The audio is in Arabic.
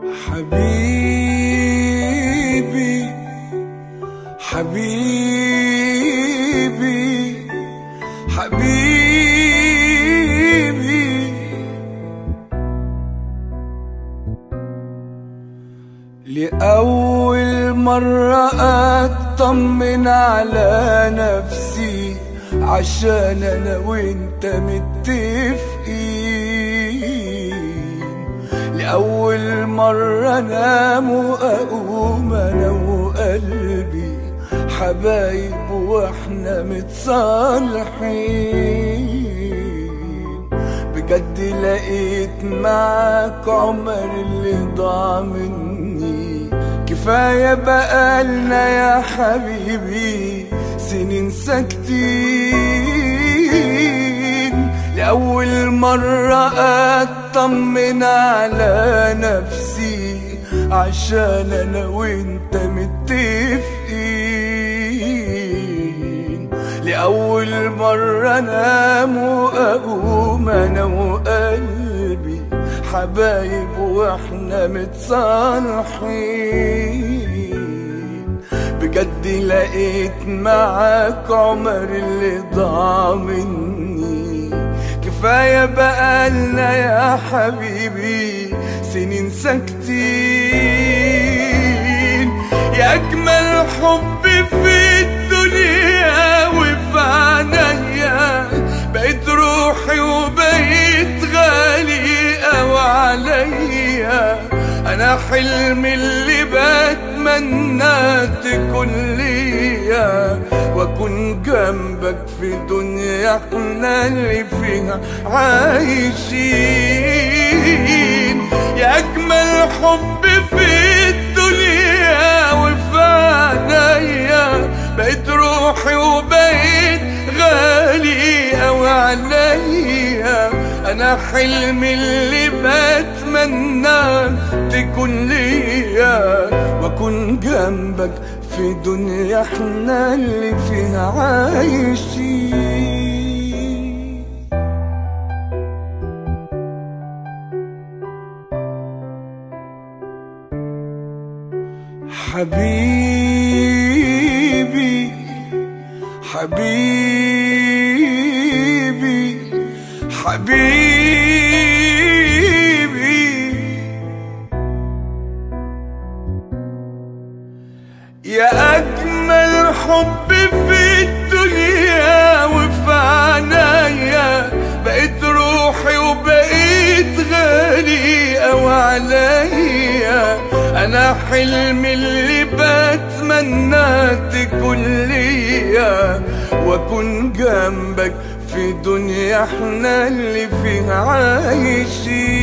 حبيبي حبيبي حبيبي. لأول مرة أطمن على نفسي عشان أنا وأنت متفقين. لأول مرة أنام وأقوم أنا وقلبي حبايب وإحنا متصالحين. بجد لقيت معاك عمر اللي ضاع مني. كفاية بقالنا يا حبيبي سنين ساكتين. لأول مرة أطمن على نفسي عشان أنا وأنت متفقين. لأول مرة أنام وأقوم أنا وقلبي حبايب وإحنا متصالحين. بجد لقيت معاك عمر اللي ضاع مني. كفاية بقالنا يا حبيبي. سنين ساكتين. يا أجمل حب في الدنيا وفي بقيت روحي وبقيت غالي أوي عليا أنا حلمي اللي بتمنى تكون ليا وأكون جنبك في دنيا إحنا اللي فيها عايشين. يا أجمل حب في الدنيا وفي عينيا بقيت روحي وبقيت غالي أوي عليا. أنا حلمي اللي بتمنى تكون ليا جنبك في دنيا إحنا اللي فيها عايشين. حبيبي حبيبي حبيبي. في الدنيا وفي عينيا بقيت روحي وبقيت غالي أوي عليا أنا حلمي اللي بتمنى تكون ليا وأكون جنبك في دنيا إحنا اللي فيها عايشين.